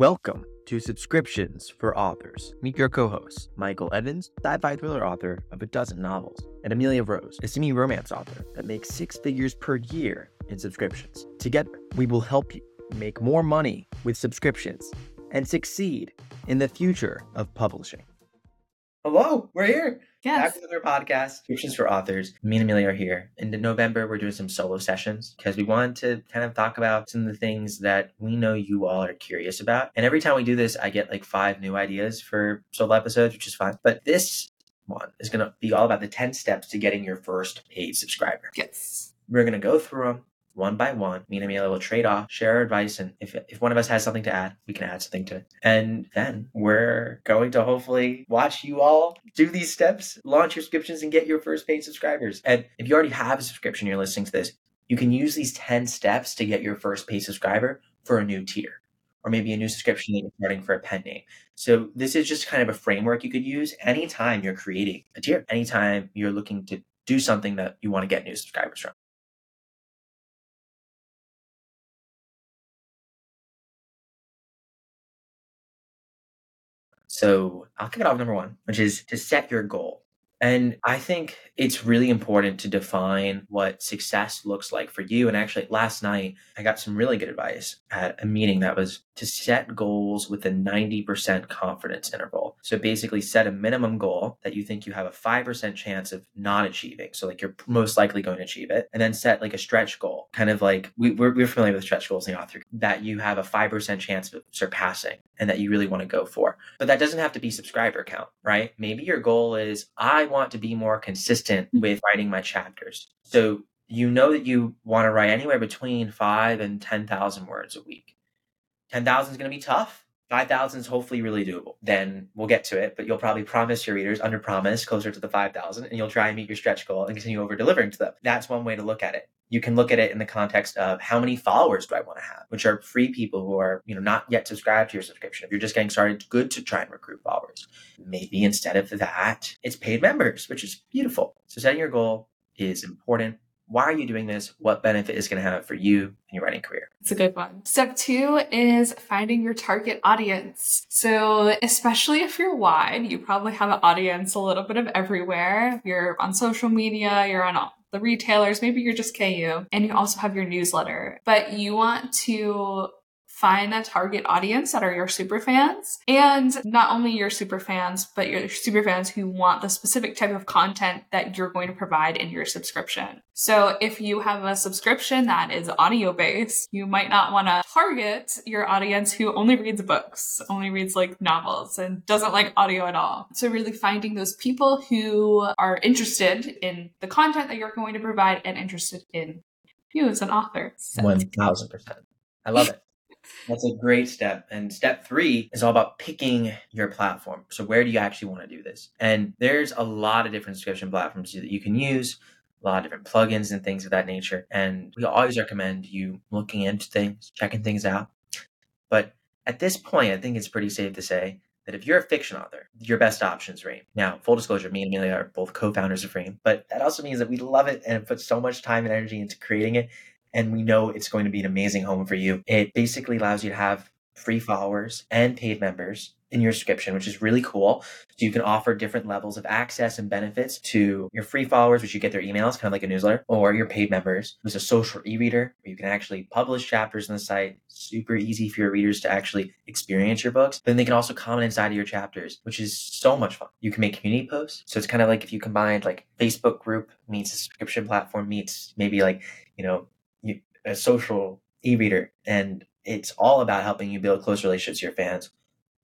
Welcome to Subscriptions for Authors. Meet your co hosts, Michael Evans, sci fi thriller author of a dozen novels, and Emilia Rose, a semi romance author that makes six figures per year in subscriptions. Together, we will help you make more money with subscriptions and succeed in the future of publishing. Hello, we're here. Yes. Back with our podcast, Subscriptions for Authors. Me and Emilia are here. And in November, we're doing some solo sessions because we wanted to kind of talk about some of the things that we know you all are curious about. And every time we do this, I get like five new ideas for solo episodes, which is fun. But this one is going to be all about the 10 steps to getting your first paid subscriber. Yes. We're going to go through them one by one. Me and Emilia will trade off, share our advice, and if, if one of us has something to add, we can add something to it. And then we're going to hopefully watch you all do these steps, launch your subscriptions, and get your first paid subscribers. And if you already have a subscription, you're listening to this, you can use these 10 steps to get your first paid subscriber for a new tier. Or maybe a new subscription that you're starting for a pen name. So this is just kind of a framework you could use anytime you're creating a tier, anytime you're looking to do something that you want to get new subscribers from. So I'll kick it off number one, which is to set your goal. And I think it's really important to define what success looks like for you. And actually, last night, I got some really good advice at a meeting that was to set goals with a 90% confidence interval. So basically, set a minimum goal that you think you have a 5% chance of not achieving. So, like, you're most likely going to achieve it. And then set like a stretch goal, kind of like we, we're, we're familiar with stretch goals in the author, that you have a 5% chance of surpassing and that you really want to go for. But that doesn't have to be subscriber count, right? Maybe your goal is I want to be more consistent Mm-hmm. with writing my chapters. So you know that you want to write anywhere between five and 10,000 words a week. 10,000 is going to be tough. 5,000 is hopefully really doable. Then we'll get to it, but you'll probably promise your readers under promise closer to the 5,000 and you'll try and meet your stretch goal and continue over delivering to them. That's one way to look at it. You can look at it in the context of how many followers do I want to have, which are free people who are, you know, not yet subscribed to your subscription. If you're just getting started, good to try and recruit followers. Maybe instead of that, it's paid members, which is beautiful. So setting your goal is important. Why are you doing this? What benefit is going to have for you in your writing career? It's a good one. Step two is finding your target audience. So, especially if you're wide, you probably have an audience a little bit of everywhere. You're on social media, you're on all the retailers, maybe you're just KU, and you also have your newsletter. But you want to find a target audience that are your super fans and not only your super fans but your super fans who want the specific type of content that you're going to provide in your subscription so if you have a subscription that is audio based you might not want to target your audience who only reads books only reads like novels and doesn't like audio at all so really finding those people who are interested in the content that you're going to provide and interested in you as an author 1000%. I love it. That's a great step. And step three is all about picking your platform. So, where do you actually want to do this? And there's a lot of different subscription platforms that you can use, a lot of different plugins and things of that nature. And we always recommend you looking into things, checking things out. But at this point, I think it's pretty safe to say that if you're a fiction author, your best option is. Now, full disclosure, me and Emilia are both co-founders of Ream, but that also means that we love it and put so much time and energy into creating it. And we know it's going to be an amazing home for you. It basically allows you to have free followers and paid members in your subscription, which is really cool. So you can offer different levels of access and benefits to your free followers, which you get their emails, kind of like a newsletter, or your paid members. There's a social e-reader where you can actually publish chapters on the site. Super easy for your readers to actually experience your books. Then they can also comment inside of your chapters, which is so much fun. You can make community posts. So it's kind of like if you combined like Facebook group meets a subscription platform meets maybe like, you know, a social e-reader and it's all about helping you build close relationships with your fans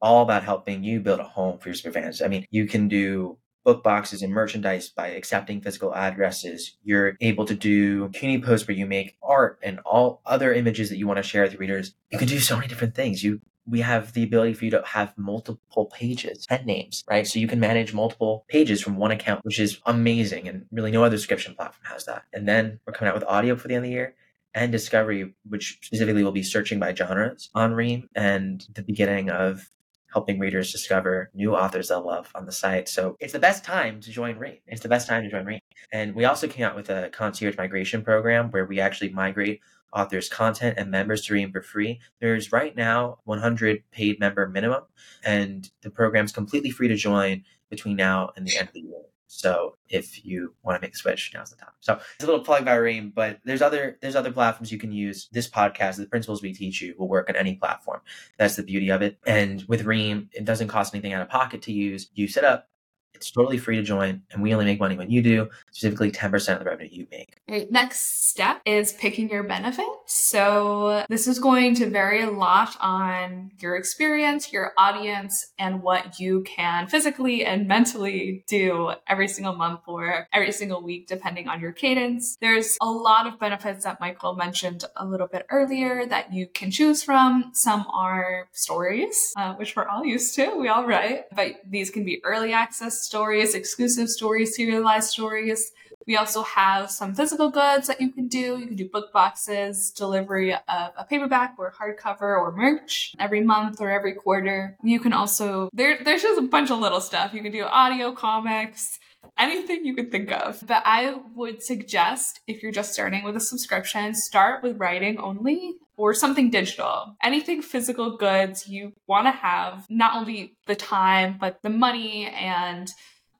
all about helping you build a home for your super fans. I mean, you can do book boxes and merchandise by accepting physical addresses. You're able to do community posts where you make art and all other images that you want to share with your readers. You can do so many different things. You we have the ability for you to have multiple pages, pen names, right? So you can manage multiple pages from one account, which is amazing. And really no other subscription platform has that. And then we're coming out with audio for the end of the year and discovery, which specifically will be searching by genres on Ream and the beginning of helping readers discover new authors they'll love on the site. So it's the best time to join Ream. It's the best time to join Ream. And we also came out with a concierge migration program where we actually migrate authors content and members to Ream for free. There's right now 100 paid member minimum, and the program's completely free to join between now and the end of the year. So if you want to make the switch, now's the time. So it's a little plug by Ream, but there's other there's other platforms you can use. This podcast, the principles we teach you, will work on any platform. That's the beauty of it. And with Ream, it doesn't cost anything out of pocket to use. You set up it's totally free to join, and we only make money when you do, specifically 10% of the revenue you make. Right. Next step is picking your benefits. So, this is going to vary a lot on your experience, your audience, and what you can physically and mentally do every single month or every single week, depending on your cadence. There's a lot of benefits that Michael mentioned a little bit earlier that you can choose from. Some are stories, uh, which we're all used to, we all write, but these can be early access stories, exclusive stories, serialized stories. We also have some physical goods that you can do. You can do book boxes, delivery of a paperback or hardcover or merch every month or every quarter. You can also, there, there's just a bunch of little stuff. You can do audio comics, anything you could think of. But I would suggest if you're just starting with a subscription, start with writing only or something digital. Anything physical goods you want to have, not only the time, but the money and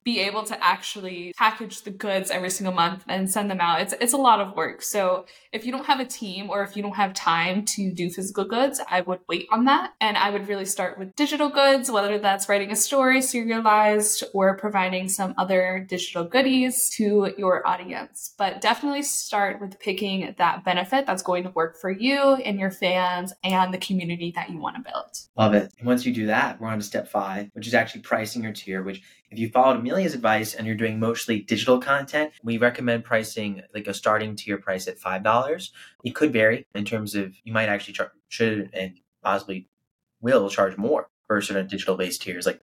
be able to actually package the goods every single month and send them out. It's it's a lot of work. So if you don't have a team or if you don't have time to do physical goods, I would wait on that. And I would really start with digital goods, whether that's writing a story serialized or providing some other digital goodies to your audience. But definitely start with picking that benefit that's going to work for you and your fans and the community that you want to build. Love it. And once you do that, we're on to step five, which is actually pricing your tier, which if you followed Emilia's advice and you're doing mostly digital content, we recommend pricing like a starting tier price at $5. It could vary in terms of you might actually char- should and possibly will charge more for certain digital based tiers like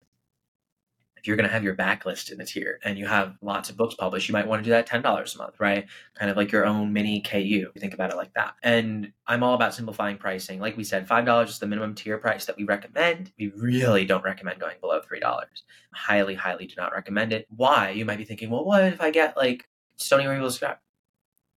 if you're going to have your backlist in a tier and you have lots of books published, you might want to do that $10 a month, right? Kind of like your own mini KU. Think about it like that. And I'm all about simplifying pricing. Like we said, $5 is the minimum tier price that we recommend. We really don't recommend going below $3. Highly, highly do not recommend it. Why? You might be thinking, well, what if I get like Stony Orioles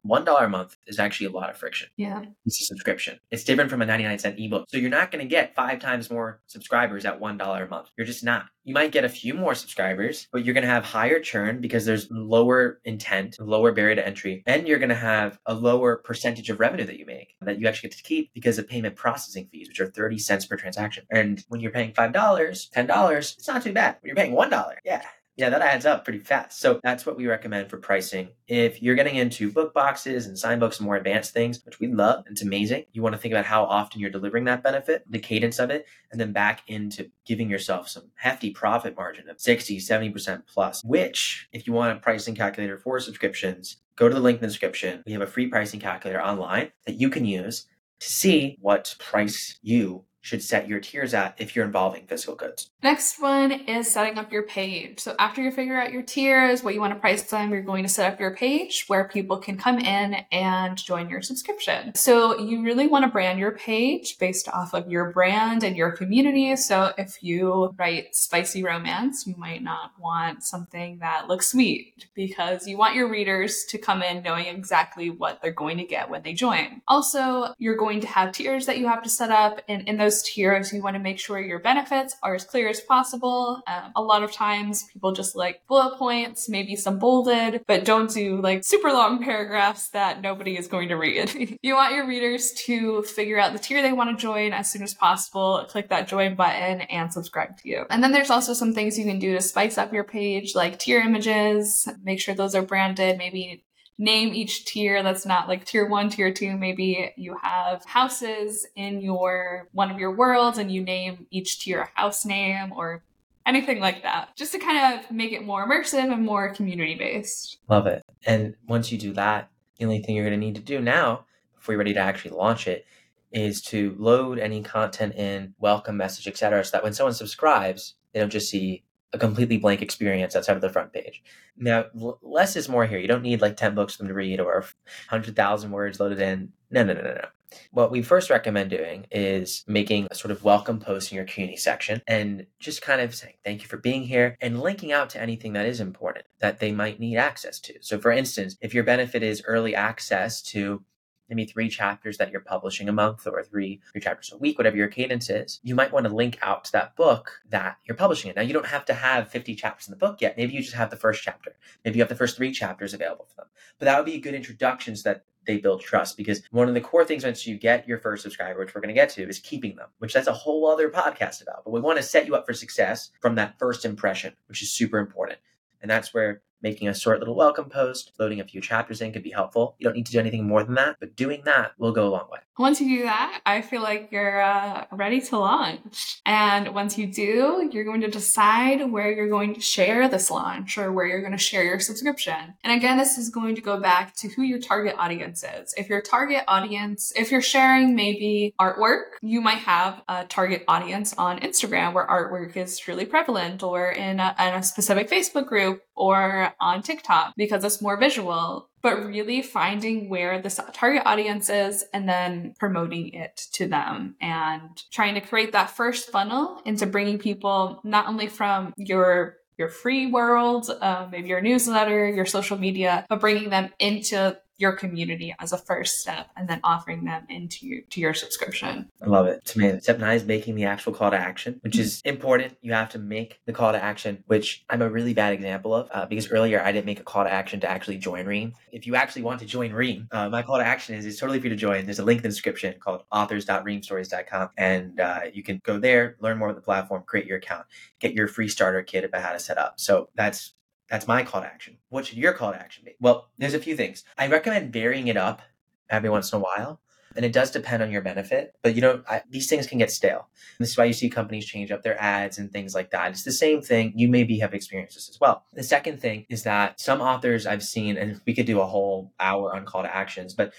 $1 a month is actually a lot of friction. Yeah. It's a subscription. It's different from a 99 cent ebook. So you're not going to get five times more subscribers at $1 a month. You're just not. You might get a few more subscribers, but you're going to have higher churn because there's lower intent, lower barrier to entry, and you're going to have a lower percentage of revenue that you make that you actually get to keep because of payment processing fees, which are 30 cents per transaction. And when you're paying $5, $10, it's not too bad. When you're paying $1, yeah, yeah, that adds up pretty fast. So that's what we recommend for pricing. If you're getting into book boxes and sign books and more advanced things, which we love, it's amazing. You want to think about how often you're delivering that benefit, the cadence of it, and then back into giving yourself some hefty profit margin of 60, 70% plus, which if you want a pricing calculator for subscriptions, go to the link in the description. We have a free pricing calculator online that you can use to see what price you should set your tiers at if you're involving physical goods. Next one is setting up your page. So after you figure out your tiers, what you want to price them, you're going to set up your page where people can come in and join your subscription. So you really want to brand your page based off of your brand and your community. So if you write spicy romance, you might not want something that looks sweet because you want your readers to come in knowing exactly what they're going to get when they join. Also, you're going to have tiers that you have to set up and in those those tiers, you want to make sure your benefits are as clear as possible. Um, a lot of times people just like bullet points, maybe some bolded, but don't do like super long paragraphs that nobody is going to read. you want your readers to figure out the tier they want to join as soon as possible, click that join button and subscribe to you. And then there's also some things you can do to spice up your page, like tier images, make sure those are branded, maybe name each tier that's not like tier one, tier two. Maybe you have houses in your one of your worlds and you name each tier a house name or anything like that, just to kind of make it more immersive and more community based. Love it. And once you do that, the only thing you're going to need to do now, before you're ready to actually launch it, is to load any content in, welcome message, etc., so that when someone subscribes, they don't just see a completely blank experience outside of the front page. Now, l- less is more here. You don't need like 10 books for them to read or 100,000 words loaded in. No, no, no, no, no. What we first recommend doing is making a sort of welcome post in your community section and just kind of saying thank you for being here and linking out to anything that is important that they might need access to. So, for instance, if your benefit is early access to maybe three chapters that you're publishing a month or three, three chapters a week, whatever your cadence is, you might want to link out to that book that you're publishing it. Now, you don't have to have 50 chapters in the book yet. Maybe you just have the first chapter. Maybe you have the first three chapters available for them. But that would be a good introduction so that they build trust because one of the core things once you get your first subscriber, which we're going to get to, is keeping them, which that's a whole other podcast about. But we want to set you up for success from that first impression, which is super important. And that's where making a short little welcome post, loading a few chapters in could be helpful. You don't need to do anything more than that, but doing that will go a long way. Once you do that, I feel like you're uh, ready to launch. And once you do, you're going to decide where you're going to share this launch or where you're going to share your subscription. And again, this is going to go back to who your target audience is. If your target audience, if you're sharing maybe artwork, you might have a target audience on Instagram where artwork is really prevalent or in a, in a specific Facebook group or on TikTok because it's more visual but really finding where the target audience is and then promoting it to them and trying to create that first funnel into bringing people not only from your your free world, maybe your newsletter, your social media, but bringing them into your community as a first step and then offering them into to your subscription. I love it. Me, step nine is making the actual call to action, which is important. You have to make the call to action, which I'm a really bad example of uh, because earlier I didn't make a call to action to actually join Ream. If you actually want to join Ream, uh, my call to action is it's totally free to join. There's a link in the description called authors.reamstories.com and uh, you can go there, learn more about the platform, create your account, get your free starter kit about how to set up. So that's that's my call to action. What should your call to action be? Well, there's a few things. I recommend varying it up every once in a while. And it does depend on your benefit, but you know, I, these things can get stale. And this is why you see companies change up their ads and things like that. It's the same thing. You maybe have experienced this as well. The second thing is that some authors I've seen, and we could do a whole hour on call to actions, but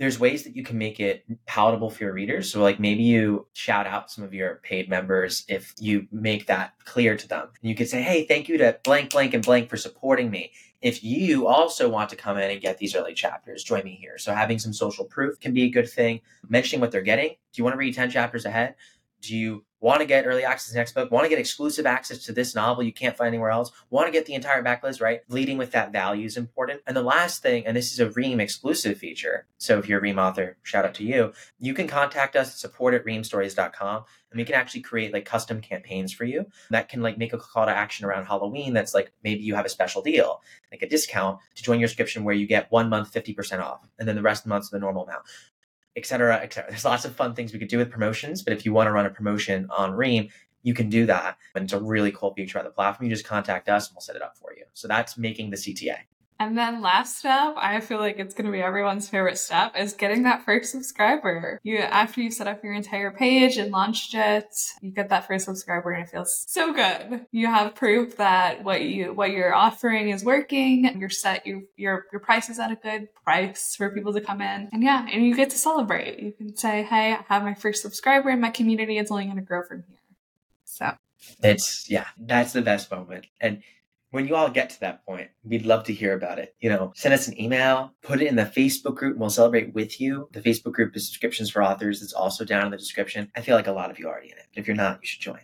there's ways that you can make it palatable for your readers. So, like maybe you shout out some of your paid members if you make that clear to them. And you could say, hey, thank you to blank, blank, and blank for supporting me. If you also want to come in and get these early chapters, join me here. So, having some social proof can be a good thing. Mentioning what they're getting. Do you want to read 10 chapters ahead? Do you want to get early access to the next book, want to get exclusive access to this novel you can't find anywhere else, want to get the entire backlist, right? Leading with that value is important. And the last thing, and this is a Ream exclusive feature. So if you're a Ream author, shout out to you. You can contact us at support at reamstories.com and we can actually create like custom campaigns for you that can like make a call to action around Halloween that's like maybe you have a special deal, like a discount to join your subscription where you get one month 50% off and then the rest of the month's the normal amount etc., etc. There's lots of fun things we could do with promotions, but if you want to run a promotion on Ream, you can do that. And it's a really cool feature of the platform. You just contact us and we'll set it up for you. So that's making the CTA. And then last step, I feel like it's going to be everyone's favorite step is getting that first subscriber. You, after you set up your entire page and launched it, you get that first subscriber and it feels so good. You have proof that what you, what you're offering is working. You're set, you, your, your price is at a good price for people to come in. And yeah, and you get to celebrate. You can say, Hey, I have my first subscriber in my community. It's only going to grow from here. So it's, yeah, that's the best moment. And when you all get to that point, we'd love to hear about it. You know, send us an email, put it in the Facebook group, and we'll celebrate with you. The Facebook group is Subscriptions for Authors. It's also down in the description. I feel like a lot of you are already in it. If you're not, you should join.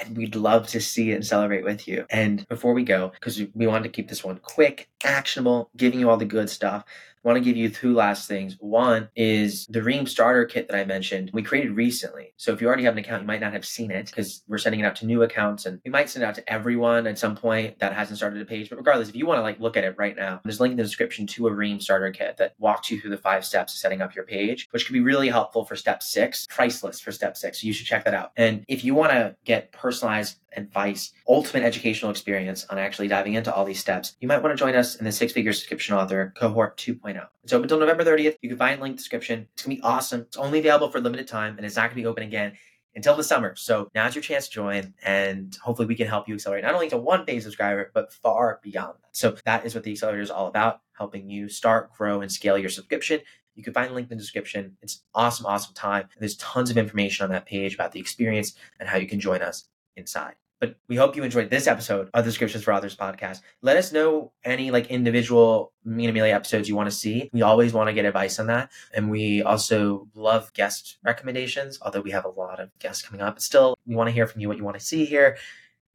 And we'd love to see it and celebrate with you. And before we go, because we wanted to keep this one quick, actionable, giving you all the good stuff, I want to give you two last things. One is the Ream starter kit that I mentioned, we created recently. So if you already have an account, you might not have seen it because we're sending it out to new accounts and we might send it out to everyone at some point that hasn't started a page. But regardless, if you want to like look at it right now, there's a link in the description to a Ream starter kit that walks you through the five steps of setting up your page, which can be really helpful for step six, priceless for step six. So you should check that out. And if you want to get personalized advice, ultimate educational experience on actually diving into all these steps, you might want to join us in the six figure subscription author cohort 2.0. It's open until November 30th. You can find link description. It's going to be awesome. It's only available for a limited time and it's not going to be open again until the summer. So now's your chance to join, and hopefully we can help you accelerate not only to one paid subscriber, but far beyond that. So that is what the accelerator is all about, helping you start, grow, and scale your subscription. You can find a link in the description. It's awesome, awesome time. There's tons of information on that page about the experience and how you can join us inside. But we hope you enjoyed this episode of the Subscriptions for Authors podcast. Let us know any like individual Me and Emilia episodes you want to see. We always want to get advice on that. And we also love guest recommendations, although we have a lot of guests coming up. But still, we want to hear from you what you want to see here.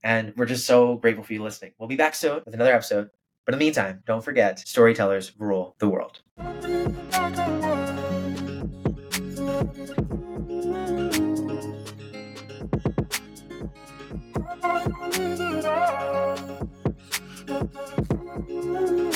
And we're just so grateful for you listening. We'll be back soon with another episode. But in the meantime, don't forget storytellers rule the world. Thank you.